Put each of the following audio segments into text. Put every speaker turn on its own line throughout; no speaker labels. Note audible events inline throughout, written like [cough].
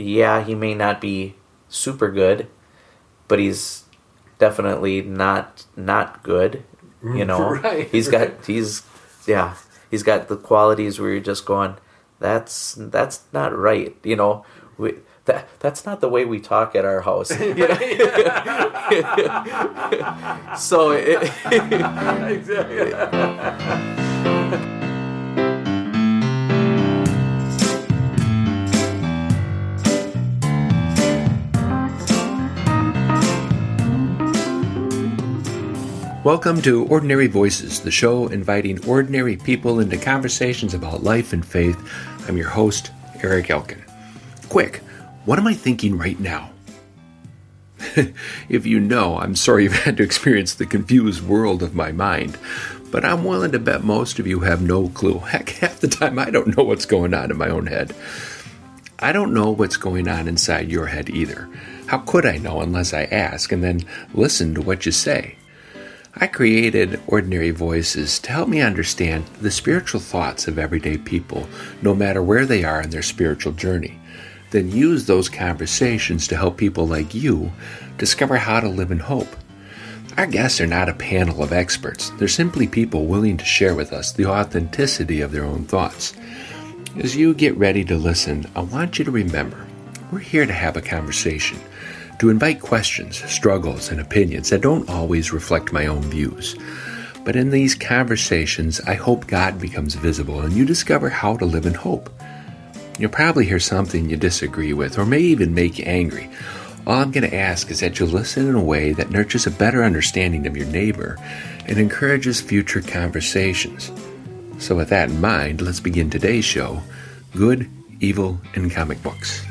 yeah, he may not be super good, but he's definitely not not good. You mm, [laughs] know,
Right,
he's
right.
got he's yeah he's got the qualities where you're just going that's that's not right. You know, we, that that's not the way we talk at our house. [laughs] [laughs] So it,
Welcome to Ordinary Voices, the show inviting ordinary people into conversations about life and faith. I'm your host, Eric Elkin. Quick, what am I thinking right now? [laughs] if you know, I'm sorry you've [laughs] had to experience the confused world of my mind, but I'm willing to bet most of you have no clue. [laughs] Heck, half the time I don't know what's going on in my own head. I don't know what's going on inside your head either. How could I know unless I ask and then listen to what you say? I created Ordinary Voices to help me understand the spiritual thoughts of everyday people, no matter where they are in their spiritual journey. Then use those conversations to help people like you discover how to live in hope. Our guests are not a panel of experts, they're simply people willing to share with us the authenticity of their own thoughts. As you get ready to listen, I want you to remember we're here to have a conversation, to invite questions, struggles, and opinions that don't always reflect my own views. But in these conversations, I hope God becomes visible and you discover how to live in hope. You'll probably hear something you disagree with or may even make you angry. All I'm going to ask is that you listen in a way that nurtures a better understanding of your neighbor and encourages future conversations. So, with that in mind, let's begin today's show Good, Evil, and Comic Books.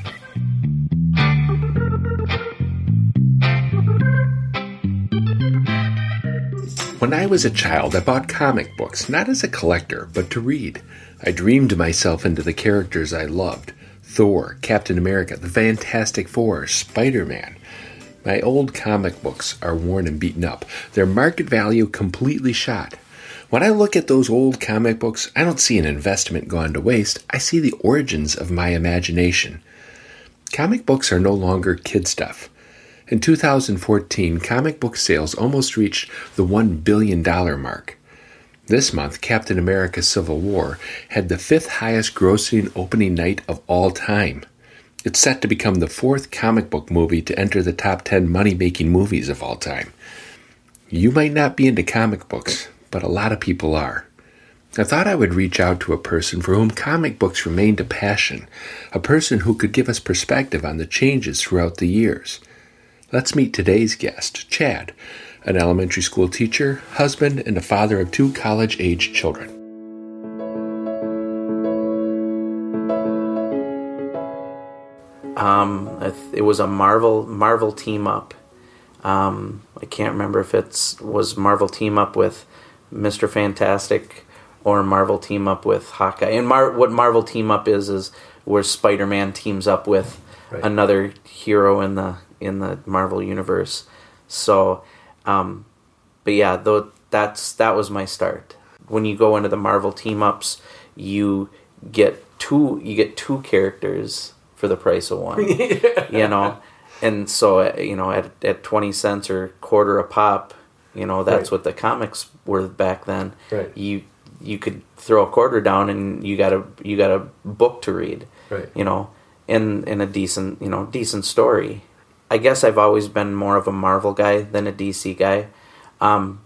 When I was a child, I bought comic books, not as a collector, but to read. I dreamed myself into the characters I loved Thor, Captain America, the Fantastic Four, Spider Man. My old comic books are worn and beaten up, their market value completely shot. When I look at those old comic books, I don't see an investment gone to waste, I see the origins of my imagination. Comic books are no longer kid stuff. In 2014, comic book sales almost reached the $1 billion mark. This month, Captain America Civil War had the fifth highest grossing opening night of all time. It's set to become the fourth comic book movie to enter the top 10 money making movies of all time. You might not be into comic books, but a lot of people are. I thought I would reach out to a person for whom comic books remained a passion, a person who could give us perspective on the changes throughout the years. Let's meet today's guest, Chad, an elementary school teacher, husband, and a father of two college age children.
um, it was a Marvel Marvel team up. Um, I can't remember if it's was Marvel team up with Mister Fantastic or Marvel team up with Hawkeye. And Mar- what Marvel team up is is where Spider Man teams up with
Right.
another hero in the in the Marvel universe. So, um, but yeah, though that's that was my start. When you go into the Marvel team ups, you get two you get two characters for the price of one. [laughs] You know, and so uh, you know at at twenty cents or quarter a pop, you know that's
Right.
what the comics were back then.
Right.
You you could throw a quarter down and you got a you got a book to read
Right.
you know, in in a decent you know decent story. I guess I've always been more of a Marvel guy than a DC guy. Um,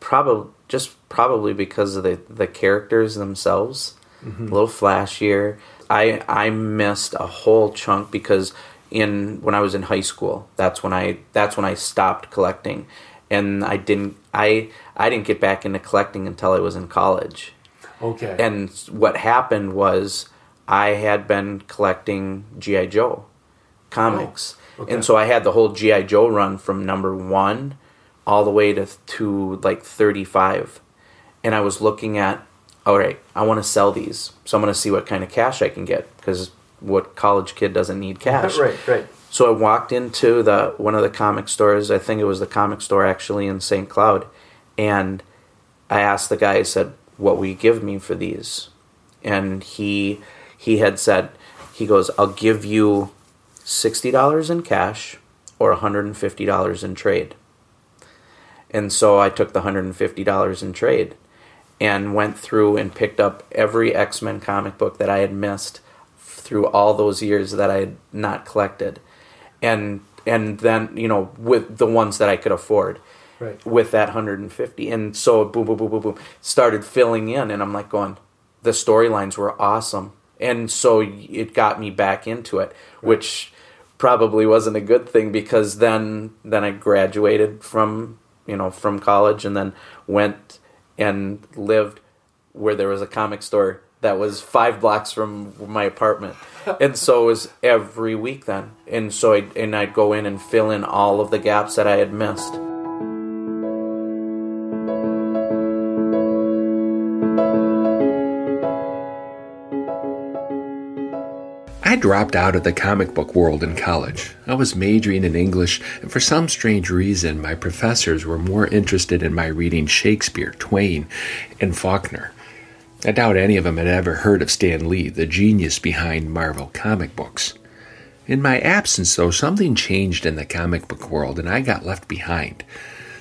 probably just probably because of the the characters themselves, a little flashier. I I missed a whole chunk because in when I was in high school, that's when I that's when I stopped collecting, and I didn't I I didn't get back into collecting until I was in college.
Okay.
and what happened was I had been collecting GI Joe comics,
Oh, okay.
and so I had the whole GI Joe run from number one all the way to to like thirty five, and I was looking at, all right, I want to sell these, so I'm going to see what kind of cash I can get because what college kid doesn't need [laughs] cash,
right, right.
so I walked into the one of the comic stores. I think it was the comic store actually in St. Cloud, and I asked the guy. I said, "What will you give me for these?" And he he had said, "He goes, I'll give you $60 in cash or $150 in trade. And so I took the $150 in trade and went through and picked up every X Men comic book that I had missed through all those years that I had not collected. And and then, you know, with the ones that I could afford.
Right.
With that 150. And so boom boom boom boom boom started filling in and I'm like going the storylines were awesome. And so it got me back into it, which probably wasn't a good thing because then then I graduated from you know from college and then went and lived where there was a comic store that was five blocks from my apartment. [laughs] And so it was every week then. And so I, and I'd go in and fill in all of the gaps that I had missed
dropped out of the comic book world in college. I was majoring in English, and for some strange reason, my professors were more interested in my reading Shakespeare, Twain, and Faulkner. I doubt any of them had ever heard of Stan Lee, the genius behind Marvel comic books. In my absence, though, something changed in the comic book world, and I got left behind.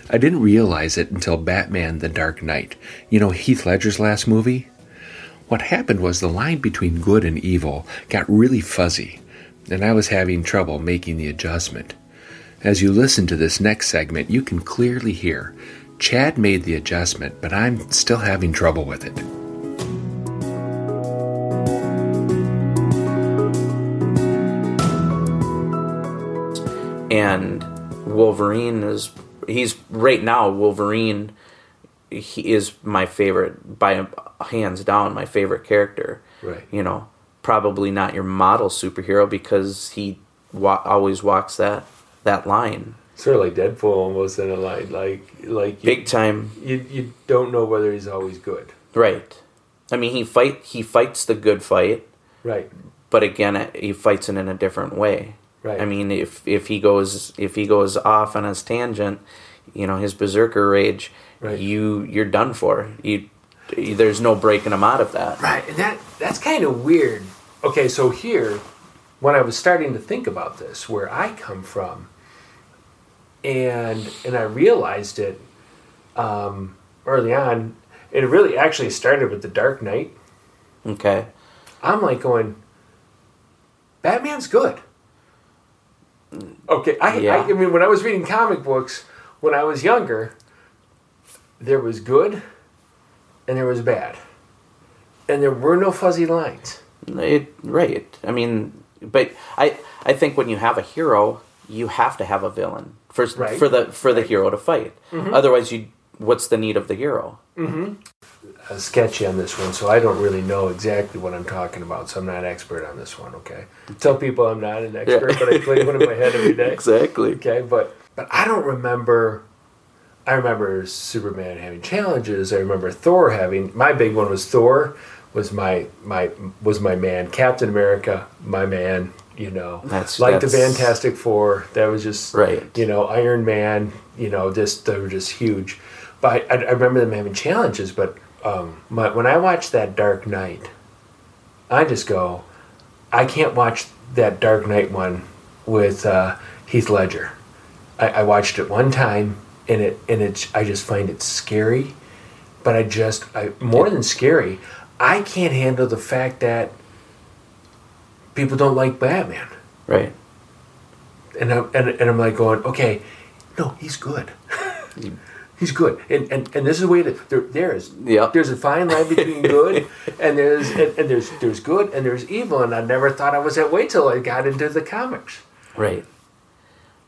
I didn't realize it until Batman The Dark Knight. You know, Heath Ledger's last movie? What happened was the line between good and evil got really fuzzy, and I was having trouble making the adjustment. As you listen to this next segment, you can clearly hear Chad made the adjustment, but I'm still having trouble with it.
and Wolverine is he's right now Wolverine he is my favorite by hands down my favorite character
Right.
you know probably not your model superhero because he wa- always walks that that line
Sort of like Deadpool almost in a line, like like you,
big time
you you don't know whether he's always good.
right i mean he fight he fights the good fight
Right.
but again uh, he fights it in a different way
Right.
i mean if if he goes if he goes off on his tangent you know his berserker rage
Right.
you you're done for you there's no breaking him out of that
Right, and that that's kind of weird. Okay, so here, when I was starting to think about this, where I come from, and and I realized it um, early on, it really actually started with the Dark Knight.
okay
I'm like going, Batman's good. Okay, I,
Yeah.
I, I mean, when I was reading comic books when I was younger, there was good and there was bad, and there were no fuzzy lines.
It, right. I mean, but I I think when you have a hero, you have to have a villain for
Right.
for the for the
Right.
hero to fight. Otherwise, you what's the need of the hero?
uh, sketchy on this one, so I don't really know exactly what I'm talking about. So I'm not an expert on this one. Okay, tell people I'm not an expert,
Yeah.
but I play one in my head every day. [laughs]
Exactly.
Okay, but but I don't remember. I remember Superman having challenges. I remember Thor having. My big one was Thor. Was my my was my man Captain America? My man. You know,
That's-
like the Fantastic Four. That was just
Right.
You know, Iron Man. You know, just they were just huge. But I, I remember them having challenges. But um, my, when I watched that Dark Knight, I just go, I can't watch that Dark Knight one with uh, Heath Ledger. I, I watched it one time, and it and it I just find it scary. But I just I more than scary. I can't handle the fact that people don't like Batman,
Right.
and I'm and, and I'm like going, okay, no, he's good. [laughs] He's good, and, and and this is the way that there there is
Yep.
there's a fine line between [laughs] good and there's and, and there's there's good and there's evil, and I never thought I was that way till I got into the comics.
Right.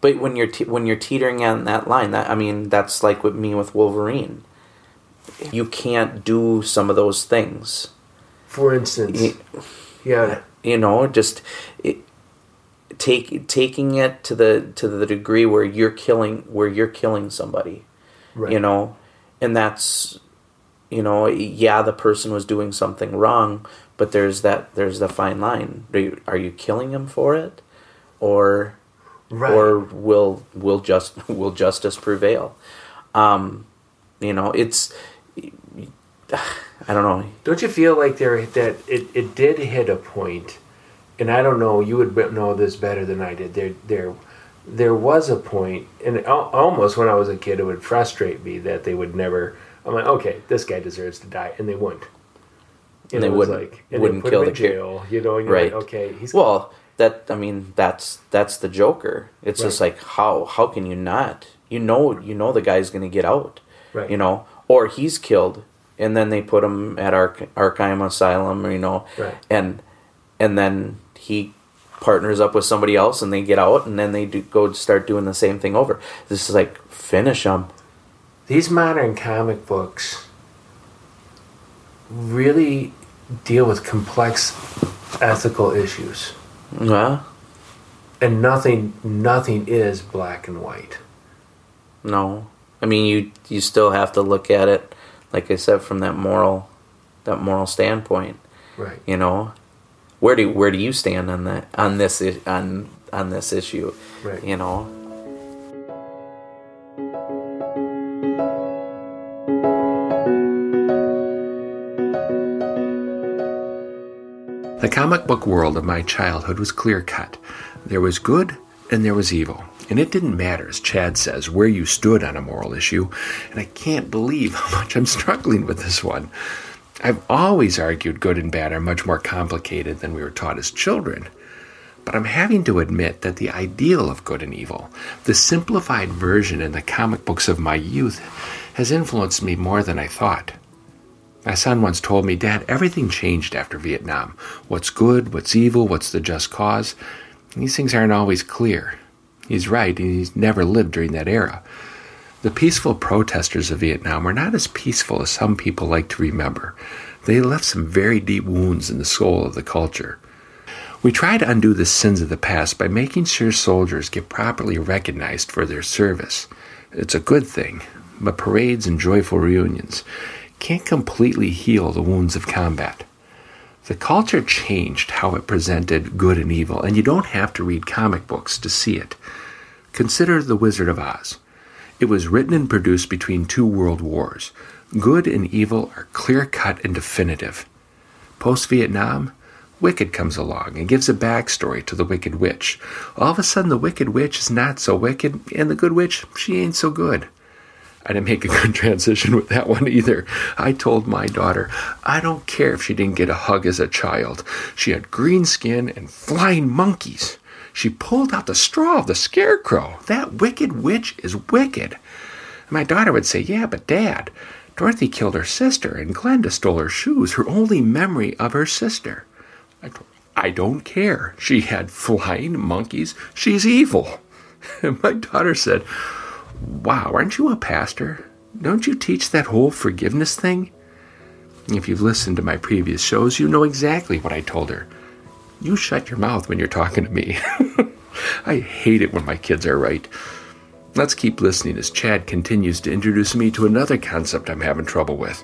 But when you're te- when you're teetering on that line, that I mean, that's like with me with Wolverine. You can't do some of those things.
For instance,
Y-
yeah,
you know just it, take taking it to the to the degree where you're killing where you're killing somebody
right.
you know and that's you know yeah the person was doing something wrong but there's that there's the fine line are you, are you killing him for it or
right.
or will will just [laughs] will justice prevail um you know it's [sighs] i don't know
Don't you feel like there that it, it did hit a point and I don't know, you would know this better than I did. There, there, there was a point, and almost when I was a kid, it would frustrate me that they would never. I'm like, okay, this guy deserves to die, and they wouldn't.
And they
it was
wouldn't-
and
wouldn't
they put
kill
him
the
in
kid.
jail, you know. And
Right.
like, okay, he's
Well, that I mean, that's that's the Joker. It's just like how how can you not? You know, you know the guy's going to get out.
Right.
You know, or he's killed, and then they put him at Ark- Arkham Asylum. You know,
Right.
and and then he partners up with somebody else, and they get out, and then they do go start doing the same thing over. This is like finish him.
these modern comic books really deal with complex ethical issues
Well,
and nothing nothing is black and white
no. I mean, you you still have to look at it, like I said, from that moral that moral standpoint.
right
you know where do where do you stand on that on this on on this issue
Right.
you know
The comic book world of my childhood was clear cut. There was good and there was evil. And it didn't matter, as Chad says, where you stood on a moral issue. And I can't believe [laughs] how much I'm struggling with this one. I've always argued good and bad are much more complicated than we were taught as children. But I'm having to admit that the ideal of good and evil, the simplified version in the comic books of my youth, has influenced me more than I thought. My son once told me, Dad, everything changed after Vietnam. What's good, what's evil, what's the just cause? These things aren't always clear. He's right, and he's never lived during that era. The peaceful protesters of Vietnam were not as peaceful as some people like to remember. They left some very deep wounds in the soul of the culture. We try to undo the sins of the past by making sure soldiers get properly recognized for their service. It's a good thing, but parades and joyful reunions can't completely heal the wounds of combat. The culture changed how it presented good and evil, and you don't have to read comic books to see it. Consider The Wizard of Oz. It was written and produced between two world wars. Good and evil are clear cut and definitive. Post Vietnam, Wicked comes along and gives a backstory to the Wicked Witch. All of a sudden, the Wicked Witch is not so wicked, and the Good Witch, she ain't so good. I didn't make a good [laughs] transition with that one either. I told my daughter, I don't care if she didn't get a hug as a child. She had green skin and flying monkeys. She pulled out the straw of the scarecrow. That wicked witch is wicked. My daughter would say, Yeah, but Dad, Dorothy killed her sister and Glenda stole her shoes, her only memory of her sister. I told I don't care. She had flying monkeys. She's evil. And [laughs] my daughter said, Wow, aren't you a pastor? Don't you teach that whole forgiveness thing? If you've listened to my previous shows, you know exactly what I told her. You shut your mouth when you're talking to me. [laughs] I hate it when my kids are right. Let's keep listening as Chad continues to introduce me to another concept I'm having trouble with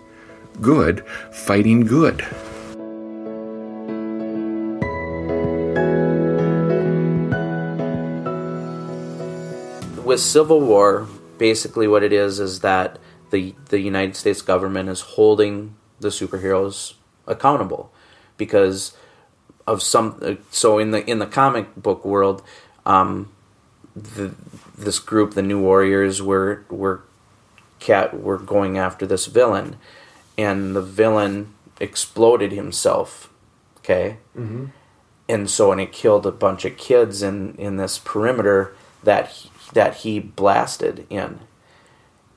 good fighting good.
With civil war basically what it is is that the the united states government is holding the superheroes accountable because of some so in the in the comic book world um the, this group the new warriors were were cat were going after this villain and the villain exploded himself okay
Mm-hmm.
and so and it killed a bunch of kids in in this perimeter that he, that he blasted in.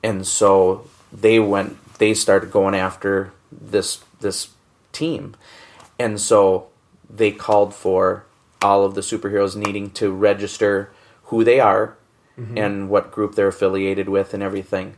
And so they went they started going after this this team. And so they called for all of the superheroes needing to register who they are mm-hmm. and what group they're affiliated with and everything.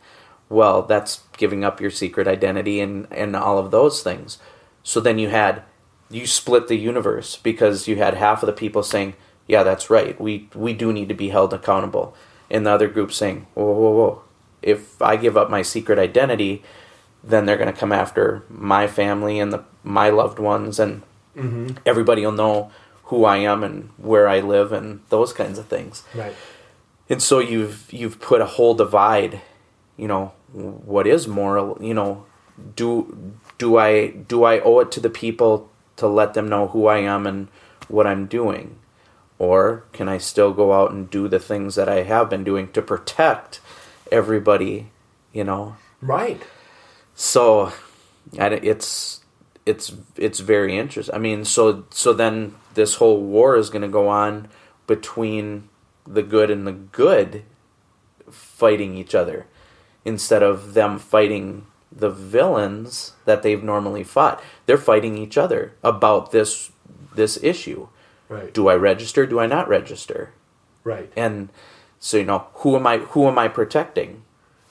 Well that's giving up your secret identity and and all of those things. So then you had you split the universe because you had half of the people saying yeah that's right. We we do need to be held accountable. And the other group saying whoa whoa whoa. If i give up my secret identity then they're going to come after my family and the my loved ones and mm-hmm. everybody will know who i am and where i live and those kinds of things.
Right.
and so you've you've put a whole divide you know what is moral you know do do i do i owe it to the people to let them know who i am and what I'm doing? Or can I still go out and do the things that I have been doing to protect everybody, you know?
Right.
So it's it's it's very interesting. I mean, so so then this whole war is going to go on between the good and the good fighting each other instead of them fighting the villains that they've normally fought. They're fighting each other about this this issue.
Right.
Do I register? Do I not register?
Right.
And so you know, who am I who am I protecting?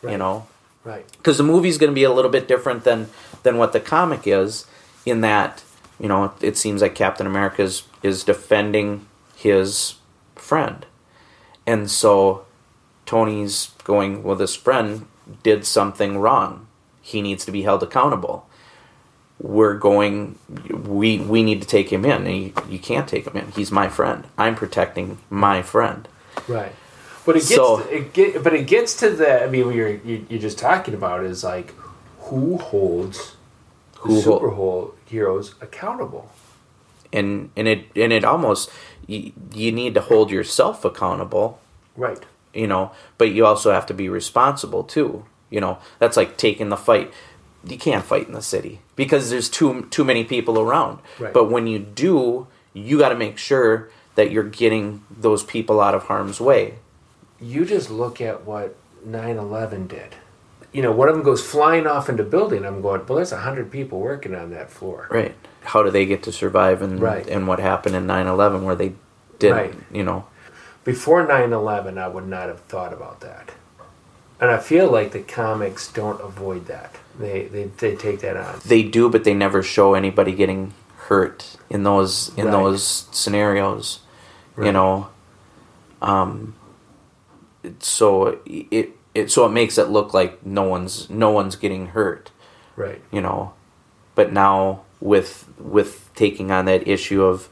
You know,
Right.
because the movie's going to be a little bit different than than what the comic is in that you know it seems like Captain America is, is defending his friend, and so Tony's going well. This friend did something wrong. He needs to be held accountable. We're going. We we need to take him in. And you, you can't take him in. He's my friend. I'm protecting my friend.
Right. But it gets
So-
it get, but it gets to the I mean what you're you, you're just talking about is like who holds
Who hol-
superheroes accountable.
and and it and it almost you, you need to hold yourself accountable
Right.
you know but you also have to be responsible too you know that's like taking the fight you can't fight in the city because there's too too many people around
Right.
but when you do you got to make sure that you're getting those people out of harm's way
You just look at what 9/11 did. You know, one of them goes flying off into building. I'm going, well, there's a hundred people working on that floor.
right how do they get to survive and
Right.
and what happened in 9-11 where they didn't
Right.
you know
Before 9/11, I would not have thought about that. And I feel like the comics don't avoid that. They they, they take that on.
they do but they never show anybody getting hurt in those in
Right.
those scenarios you know um it- so it it so it makes it look like no one's no one's getting hurt
Right.
you know but now with with taking on that issue of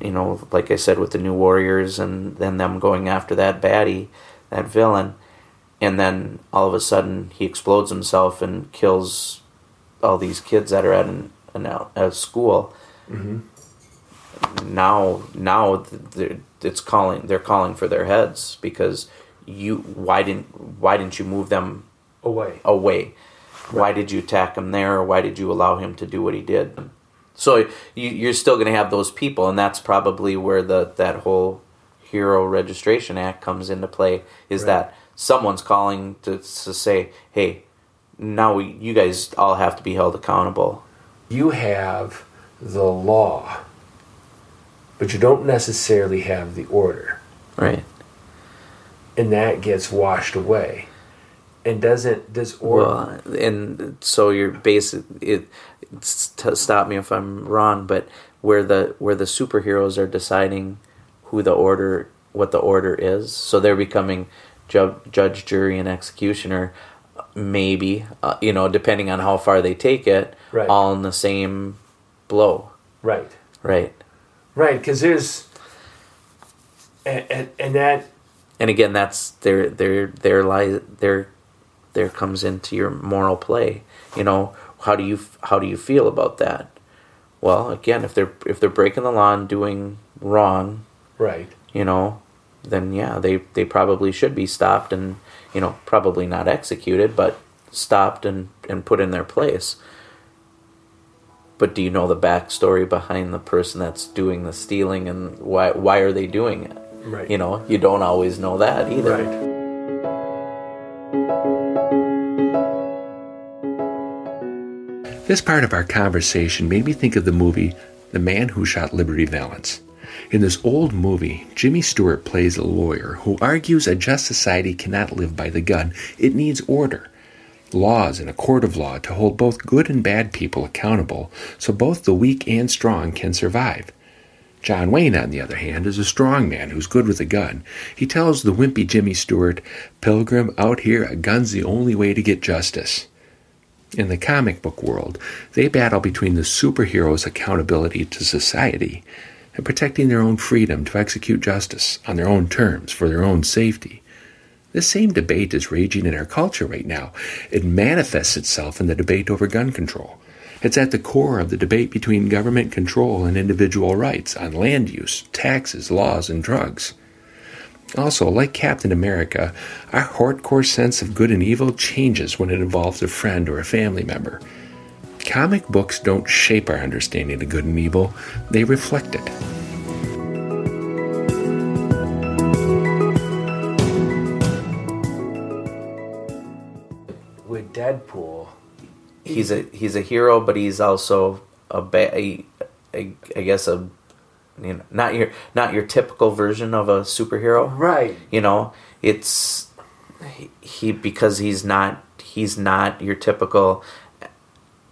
you know like i said with the new warriors and then them going after that baddie that villain and then all of a sudden he explodes himself and kills all these kids that are at an, an out- a school mm-hmm. now now it's calling they're calling for their heads because you why didn't why didn't you move them
Away.
away. Why did you attack him there, or why did you allow him to do what he did? So you, you're still going to have those people, and that's probably where the that whole Hero Registration Act comes into play. Is
Right.
that someone's calling to, to say, "Hey, now we, you guys all have to be held accountable."
You have the law, but you don't necessarily have the order.
Right.
And that gets washed away. And doesn't does order
Well, and so you're basic. It it's- to stop me if I'm wrong, but where the where the superheroes are deciding who the order, what the order is, so they're becoming ju- judge, jury, and executioner. Maybe uh, you know, depending on how far they take it,
Right.
all in the same blow,
right.
right?
Right, because there's and, and and that
And again, that's there, there, there lies there, there comes into your moral play. You know, how do you how do you feel about that? Well, again, if they're if they're breaking the law and doing wrong,
right.
you know, then yeah, they they probably should be stopped and you know probably not executed, but stopped and and put in their place. But do you know the backstory behind the person that's doing the stealing and why why are they doing it?
Right.
You know, you don't always know that either.
Right.
This part of our conversation made me think of the movie The Man Who Shot Liberty Valance. In this old movie, Jimmy Stewart plays a lawyer who argues a just society cannot live by the gun. It needs order. Laws and a court of law to hold both good and bad people accountable so both the weak and strong can survive. John Wayne, on the other hand, is a strong man who's good with a gun. He tells the wimpy Jimmy Stewart, Pilgrim, out here, a gun's the only way to get justice. In the comic book world, they battle between the superheroes' accountability to society and protecting their own freedom to execute justice on their own terms for their own safety. This same debate is raging in our culture right now. It manifests itself in the debate over gun control. It's at the core of the debate between government control and individual rights on land use, taxes, laws, and drugs. Also, like Captain America, our hardcore sense of good and evil changes when it involves a friend or a family member. Comic books don't shape our understanding of good and evil, they reflect it.
With Deadpool,
he's a he's a hero, but he's also a, ba- a, a I guess a you know not your not your typical version of a superhero.
right?
You know, it's he, he because he's not he's not your typical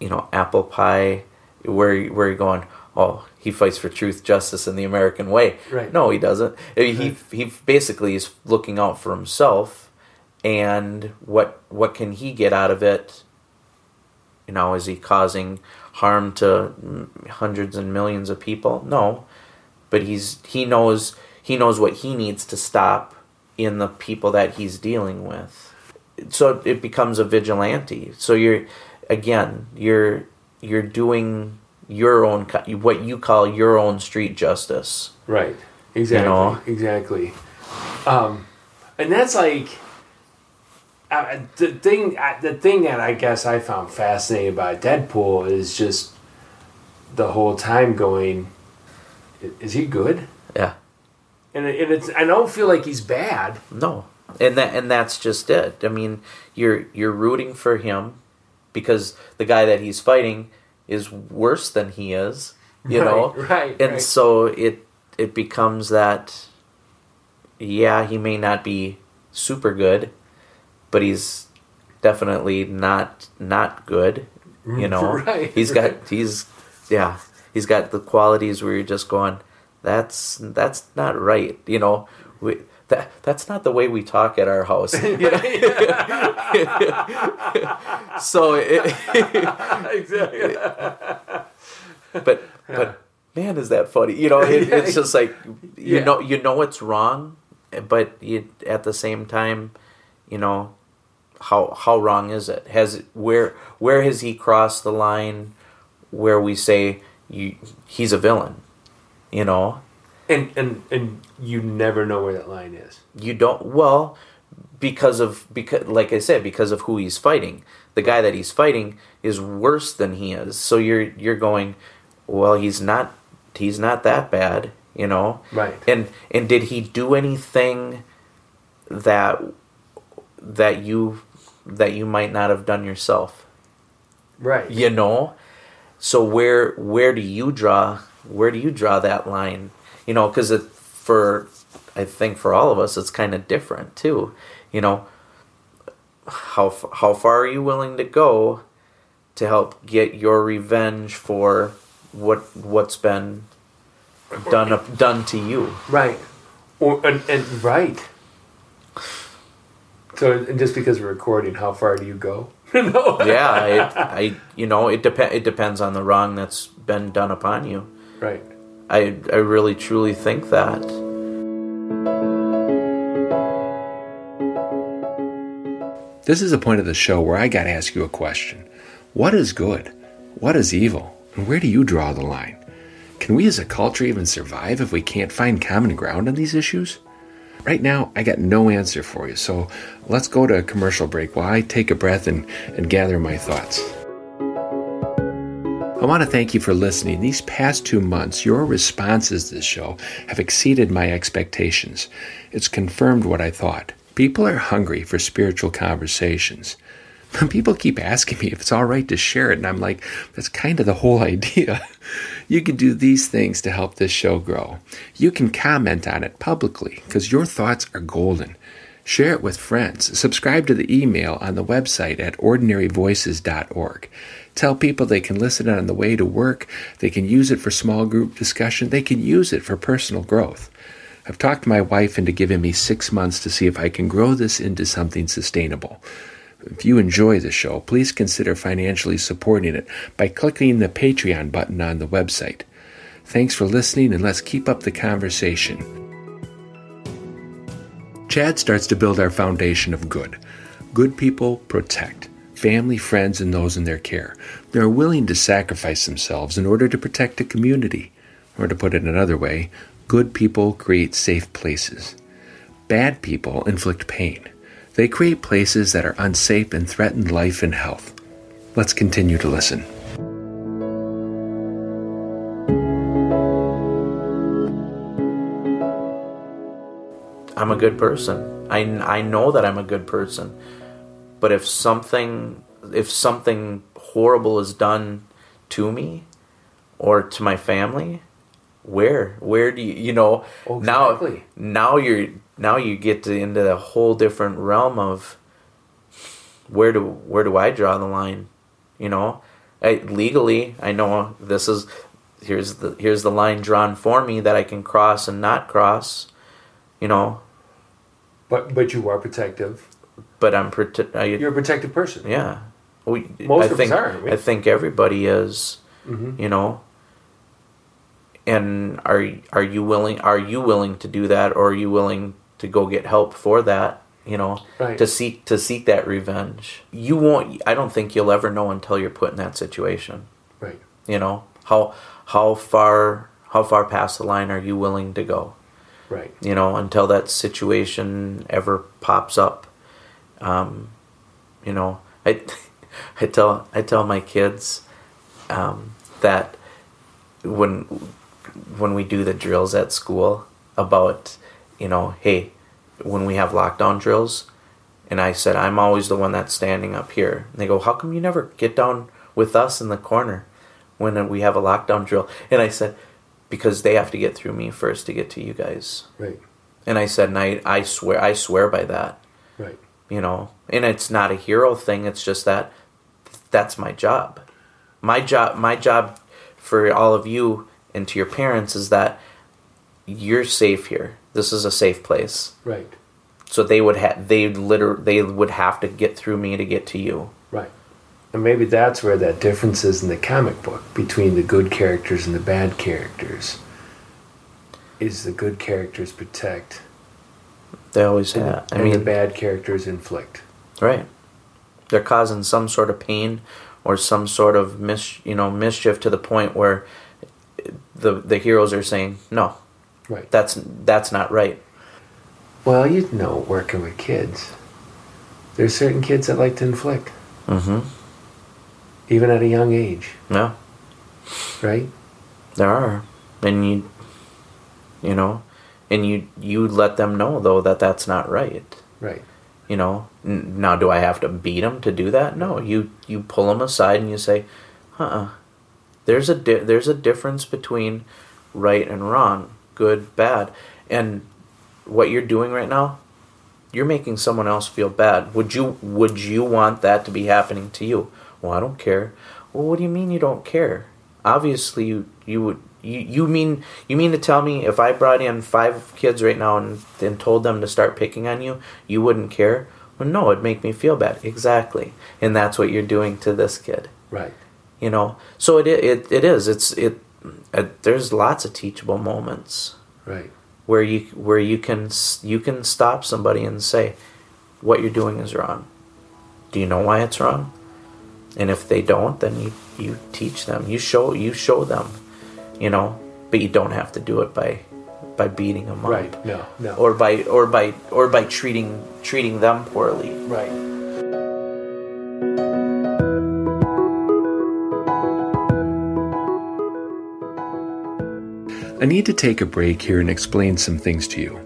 you know apple pie where where you're going oh he fights for truth justice and the american way.
Right.
no he doesn't.
Right.
he he basically is looking out for himself and what what can he get out of it? You know is he causing harm to hundreds and millions of people? No. But he's he knows he knows what he needs to stop in the people that he's dealing with. So it becomes a vigilante. So you're again you're you're doing your own what you call your own street justice
Right. Exactly.
know?
Exactly. Um, and that's like uh, the thing. Uh, the thing that I guess I found fascinating about Deadpool is just the whole time going, is he good?
yeah
And, it, and it's I don't feel like he's bad.
No, and that and that's just it. I mean, you're you're rooting for him because the guy that he's fighting is worse than he is. You know,
Right, right,
and
right.
so it it becomes that. Yeah, he may not be super good, but he's definitely not not good. You [laughs] know,
Right,
he's
right.
got he's yeah he's got the qualities where you're just going that's that's not right. You know, we, that that's not the way we talk at our house. [laughs] [laughs] so it, [laughs]
exactly.
but but man is that funny you know it, it's just like you
Yeah.
know you know it's wrong but you, at the same time you know how how wrong is it has where where has he crossed the line where we say you he's a villain you know
And and and you never know where that line is.
you don't well because of because like i said because of who he's fighting the guy that he's fighting is worse than he is so you're you're going well he's not he's not that bad you know
Right.
and and did he do anything that that you that you might not have done yourself
Right.
you know so where where do you draw where do you draw that line you know because it for i think for all of us it's kind of different too you know how how far are you willing to go to help get your revenge for what what's been done up done to you
Right. Or and, and right. So and just because we're recording, how far do you go? [laughs] no.
yeah it, [laughs] i you know it dep- it depends on the wrong that's been done upon you
Right.
I i really truly think that
This is a point of the show where I got to ask you a question. What is good? What is evil? And where do you draw the line? Can we as a culture even survive if we can't find common ground on these issues? Right now, I got no answer for you, so let's go to a commercial break while I take a breath and, and gather my thoughts. I want to thank you for listening. These past two months, your responses to this show have exceeded my expectations. It's confirmed what I thought. People are hungry for spiritual conversations. [laughs] People keep asking me if it's all right to share it, and I'm like, that's kind of the whole [laughs] idea. You can do these things to help this show grow. You can comment on it publicly because your thoughts are golden. Share it with friends. Subscribe to the email on the website at ordinaryvoices.org. Tell people they can listen on the way to work, they can use it for small group discussion, they can use it for personal growth. I've talked my wife into giving me six months to see if I can grow this into something sustainable. If you enjoy the show, please consider financially supporting it by clicking the Patreon button on the website. Thanks for listening, and let's keep up the conversation. Chad starts to build our foundation of good. Good people protect. Family, friends, and those in their care. They are willing to sacrifice themselves in order to protect a community. Or to put it another way, good people create safe places. Bad people inflict pain. They create places that are unsafe and threaten life and health. Let's continue to listen.
I'm a good person. I, I know that I'm a good person. But if something if something horrible is done to me or to my family, where where do you you know oh,
Exactly.
now now you're now you get to, into a whole different realm of where do where do I draw the line? You know, I, legally I know this is here's the here's the line drawn for me that I can cross and not cross. You know,
But but you are protective.
But I'm prote- I,
You're a protective person.
yeah. We,
Most
I
of us
think,
are, aren't we?
I think everybody is,
Mhm.
you know. And are are you willing? Are you willing to do that, or are you willing to go get help for that? You know,
Right.
to seek to seek that revenge. You won't. I don't think you'll ever know until you're put in that situation.
Right.
You know how how far how far past the line are you willing to go?
Right.
you know, until that situation ever pops up. Um, you know, I, [laughs] I tell I tell my kids um, that when when we do the drills at school about you know, hey, when we have lockdown drills, and I said I'm always the one that's standing up here. And they go, how come you never get down with us in the corner when we have a lockdown drill? And I said, because they have to get through me first to get to you guys.
Right.
And I said, and I, I swear, I swear by that,
Right.
You know. And it's not a hero thing. It's just that that's my job. My job, my job for all of you and to your parents is that you're safe here. This is a safe place.
Right.
So they would have, they liter, they would have to get through me to get to you.
Right. And maybe that's where that difference is in the comic book between the good characters and the bad characters. Is the good characters protect
They always
and,
have.
the,
I
and the
mean,
bad characters inflict.
Right. They're causing some sort of pain or some sort of mis- you know mischief to the point where the the heroes are saying, "No,
Right.
that's that's not right."
Well, you know, working with kids, there's certain kids that like to inflict,
Mhm.
even at a young age,
Yeah,
right?
there are. And you you know, and you you let them know though that that's not right.
Right.
You know, N- now do I have to beat them to do that? No, you you pull them aside and you say, "Uh-uh. There's a di- there's a difference between right and wrong, good, bad, and what you're doing right now, you're making someone else feel bad. Would you would you want that to be happening to you? Well, I don't care. Well, what do you mean you don't care? Obviously, you you would. You, you mean you mean to tell me if I brought in five kids right now and, and told them to start picking on you, you wouldn't care? Well, no, it'd make me feel bad. Exactly, and that's what you're doing to this kid.
Right.
you know? So it it, it is. It's it, it there's lots of teachable moments.
Right.
where you where you can you can stop somebody and say what you're doing is wrong. Do you know why it's wrong? And if they don't then you you teach them. You show you show them you know but you don't have to do it by by beating them up
Right. No. No.
or by or by or by treating treating them poorly
right.
I need to take a break here and explain some things to you.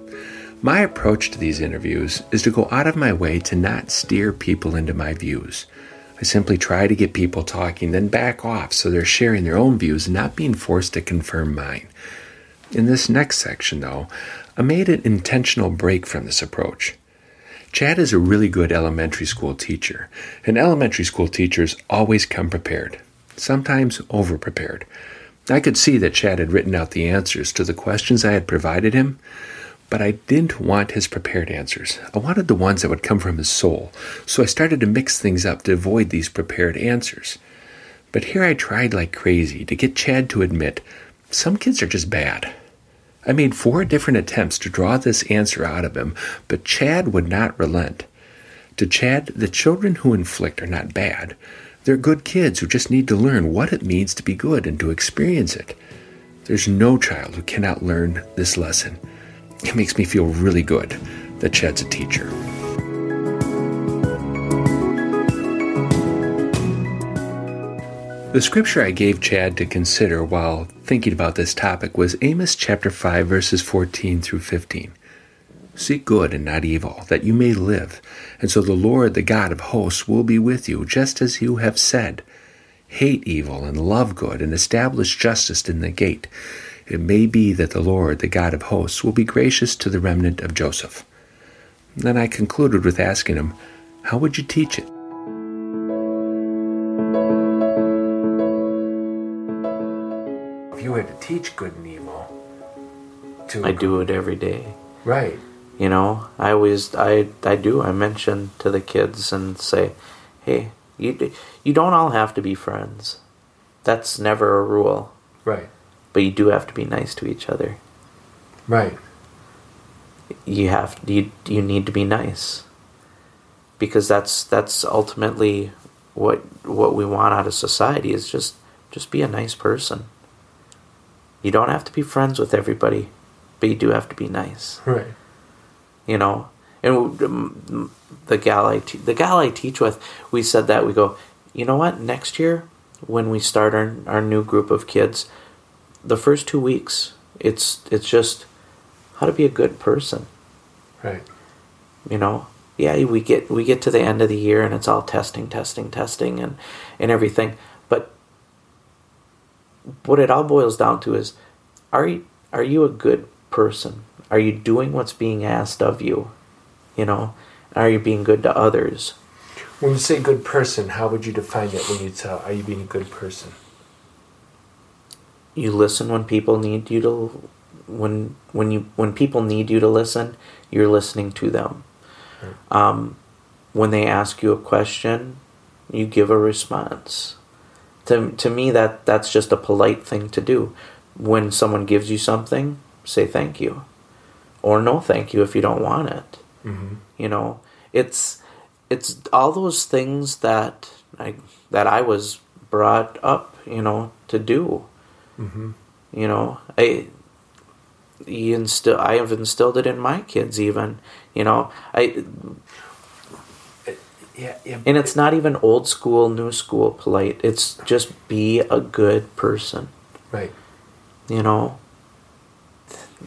My approach to these interviews is to go out of my way to not steer people into my views. I simply try to get people talking, then back off so they're sharing their own views and not being forced to confirm mine. In this next section, though, I made an intentional break from this approach. Chad is a really good elementary school teacher, and elementary school teachers always come prepared, sometimes over prepared. I could see that Chad had written out the answers to the questions I had provided him, but I didn't want his prepared answers. I wanted the ones that would come from his soul, so I started to mix things up to avoid these prepared answers. But here I tried like crazy to get Chad to admit some kids are just bad. I made four different attempts to draw this answer out of him, but Chad would not relent. To Chad, the children who inflict are not bad. They're good kids who just need to learn what it means to be good and to experience it. There's no child who cannot learn this lesson. It makes me feel really good that Chad's a teacher. The scripture I gave Chad to consider while thinking about this topic was Amos chapter 5 verses 14 through 15. Seek good and not evil, that you may live, and so the Lord, the God of hosts, will be with you, just as you have said. Hate evil and love good, and establish justice in the gate. It may be that the Lord, the God of hosts, will be gracious to the remnant of Joseph. Then I concluded with asking him, How would you teach it?
If you had to teach good and evil, to
I do it every day.
right,
You know, I always I I do. I mention to the kids and say, "Hey, you you don't all have to be friends. That's never a rule,
right,
but you do have to be nice to each other.
right,
You have you you need to be nice because that's that's ultimately what what we want out of society is just just be a nice person. You don't have to be friends with everybody, but you do have to be nice.
right,
you know and the gal I te- the gal I teach with we said that we go you know what next year when we start our, our new group of kids the first two weeks it's it's just how to be a good person.
Right,
you know? Yeah we get we get to the end of the year and it's all testing testing testing and and everything. But what it all boils down to is are you are you a good person? Are you doing what's being asked of you? You know? Are you being good to others?
When you say good person, how would you define that when you tell, are you being a good person?
You listen when people need you to when when you when people need you to listen you're listening to them.
Right.
um, when they ask you a question you give a response. To, to me that that's just a polite thing to do. When someone gives you something say thank you. Or no thank you if you don't want it.
Mm-hmm.
you know it's it's all those things that I that I was brought up you know to do
Mm-hmm.
you know I you instill I have instilled it in my kids even you know? I
Yeah, yeah.
and it's not even old school new school polite. It's just be a good person.
Right,
you know?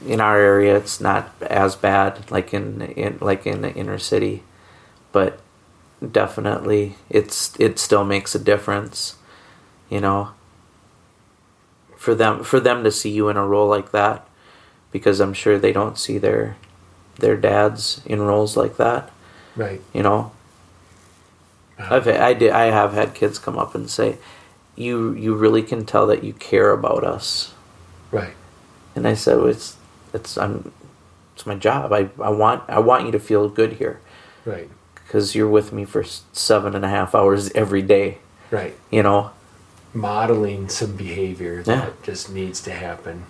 In our area it's not as bad like in, in like in the inner city but definitely it's it still makes a difference you know for them for them to see you in a role like that because I'm sure they don't see their their dads in roles like that
right.
you know uh-huh. I've I did I have had kids come up and say you you really can tell that you care about us
Right,
and I said, well, "It's it's I'm it's my job. I, I want I want you to feel good here
right,
because you're with me for seven and a half hours every day.
right.
You know
Modeling some behavior that
Yeah.
just needs to happen.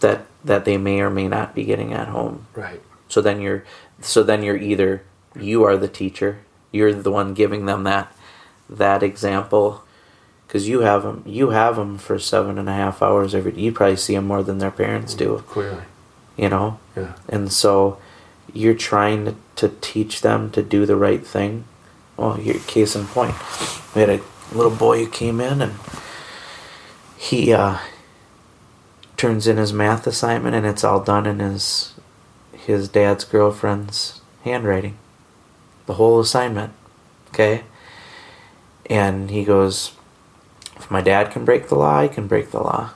that that they may or may not be getting at home.
Right,
So then you're so then you're either you are the teacher, you're the one giving them that that example because you have them you have them for seven and a half hours every. You probably see them more than their parents do.
Mm, clearly.
You know.
Yeah,
And so you're trying to, to teach them to do the right thing. Well, here, case in point, we had a little boy who came in and he uh, turns in his math assignment and it's all done in his his dad's girlfriend's handwriting. The whole assignment. Okay? And he goes, if my dad can break the law, I can break the law.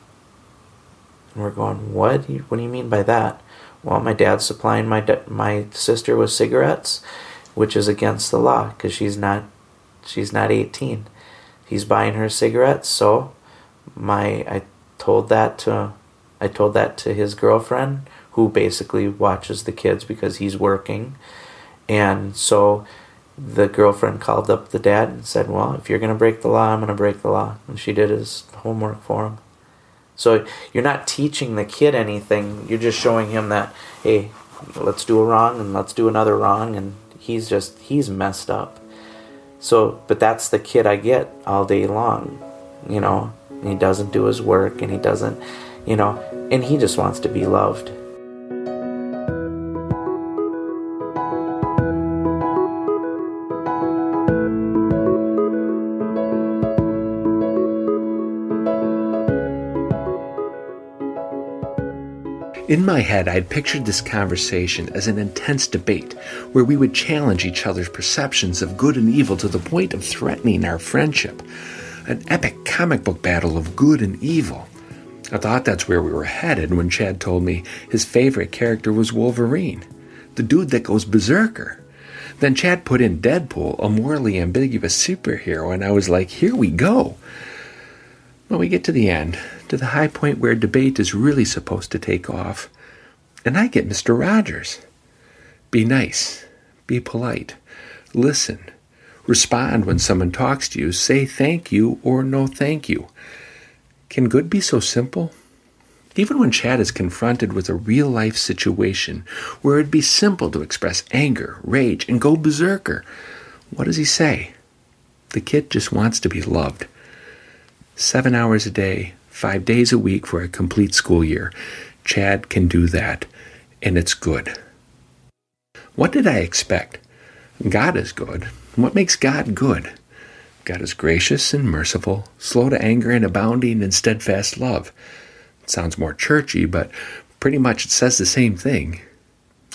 And we're going, what? What do you mean by that? Well, my dad's supplying my da- my sister with cigarettes, which is against the law because she's not she's not 18. He's buying her cigarettes, so my I told that to I told that to his girlfriend who basically watches the kids because he's working. And so the girlfriend called up the dad and said, "Well, if you're going to break the law, I'm going to break the law." And she did his homework for him. So you're not teaching the kid anything. You're just showing him that, hey, let's do a wrong and let's do another wrong, and he's just he's messed up. So, but that's the kid I get all day long, you know. he doesn't do his work, and he doesn't, you know, and he just wants to be loved.
In my head, I had pictured this conversation as an intense debate where we would challenge each other's perceptions of good and evil to the point of threatening our friendship. An epic comic book battle of good and evil. I thought that's where we were headed when Chad told me his favorite character was Wolverine, the dude that goes berserker. Then Chad put in Deadpool, a morally ambiguous superhero, and I was like, here we go. Well, we get to the end, to the high point where debate is really supposed to take off, and I get Mr. Rogers. Be nice, be polite, listen, respond when someone talks to you, say thank you or no thank you. Can good be so simple? Even when Chad is confronted with a real life situation where it'd be simple to express anger, rage, and go berserker, what does he say? The kid just wants to be loved seven hours a day, five days a week for a complete school year. Chad can do that, and it's good. What did I expect? God is good. What makes God good? God is gracious and merciful, slow to anger and abounding in steadfast love. It sounds more churchy, but pretty much it says the same thing.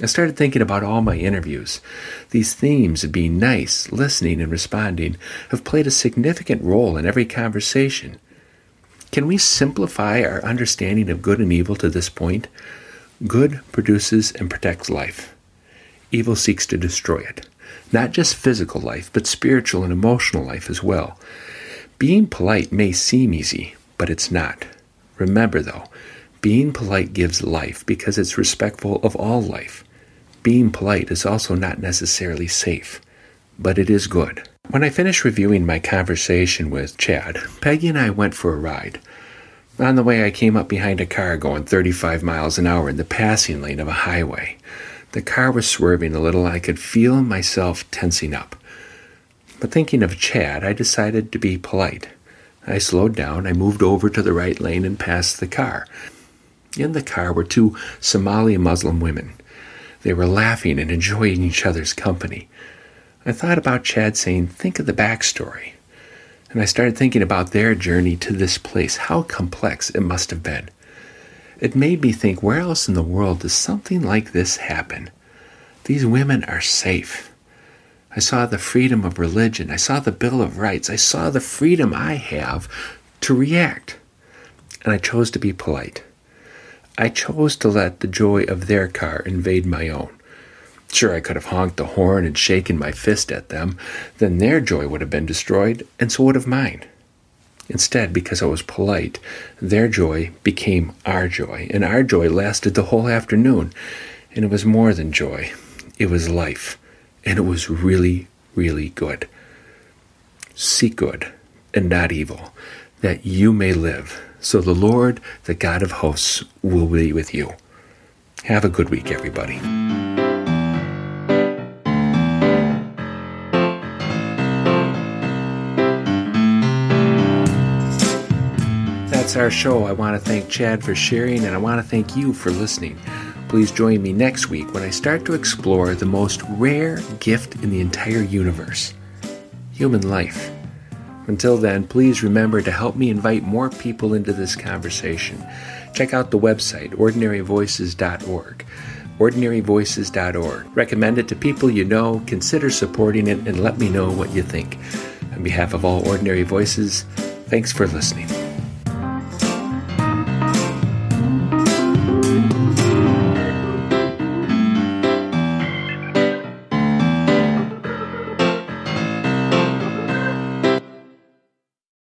I started thinking about all my interviews. These themes of being nice, listening, and responding have played a significant role in every conversation. Can we simplify our understanding of good and evil to this point? Good produces and protects life. Evil seeks to destroy it. Not just physical life, but spiritual and emotional life as well. Being polite may seem easy, but it's not. Remember, though, being polite gives life because it's respectful of all life being polite is also not necessarily safe, but it is good. When I finished reviewing my conversation with Chad, Peggy and I went for a ride. On the way, I came up behind a car going 35 miles an hour in the passing lane of a highway. The car was swerving a little, and I could feel myself tensing up. But thinking of Chad, I decided to be polite. I slowed down, I moved over to the right lane and passed the car. In the car were two Somali Muslim women. They were laughing and enjoying each other's company. I thought about Chad saying, Think of the backstory. And I started thinking about their journey to this place, how complex it must have been. It made me think, where else in the world does something like this happen? These women are safe. I saw the freedom of religion. I saw the Bill of Rights. I saw the freedom I have to react. And I chose to be polite. I chose to let the joy of their car invade my own. Sure, I could have honked the horn and shaken my fist at them, then their joy would have been destroyed, and so would have mine. Instead, because I was polite, their joy became our joy, and our joy lasted the whole afternoon. And it was more than joy, it was life, and it was really, really good. Seek good and not evil, that you may live so the Lord, the God of hosts, will be with you. Have a good week, everybody. Our show. I want to thank Chad for sharing, and I want to thank you for listening. Please join me next week when I start to explore the most rare gift in the entire universe human life. Until then, please remember to help me invite more people into this conversation. Check out the website, ordinaryvoices.org. Ordinaryvoices.org. Recommend it to people you know, consider supporting it, and let me know what you think. On behalf of all Ordinary Voices, thanks for listening.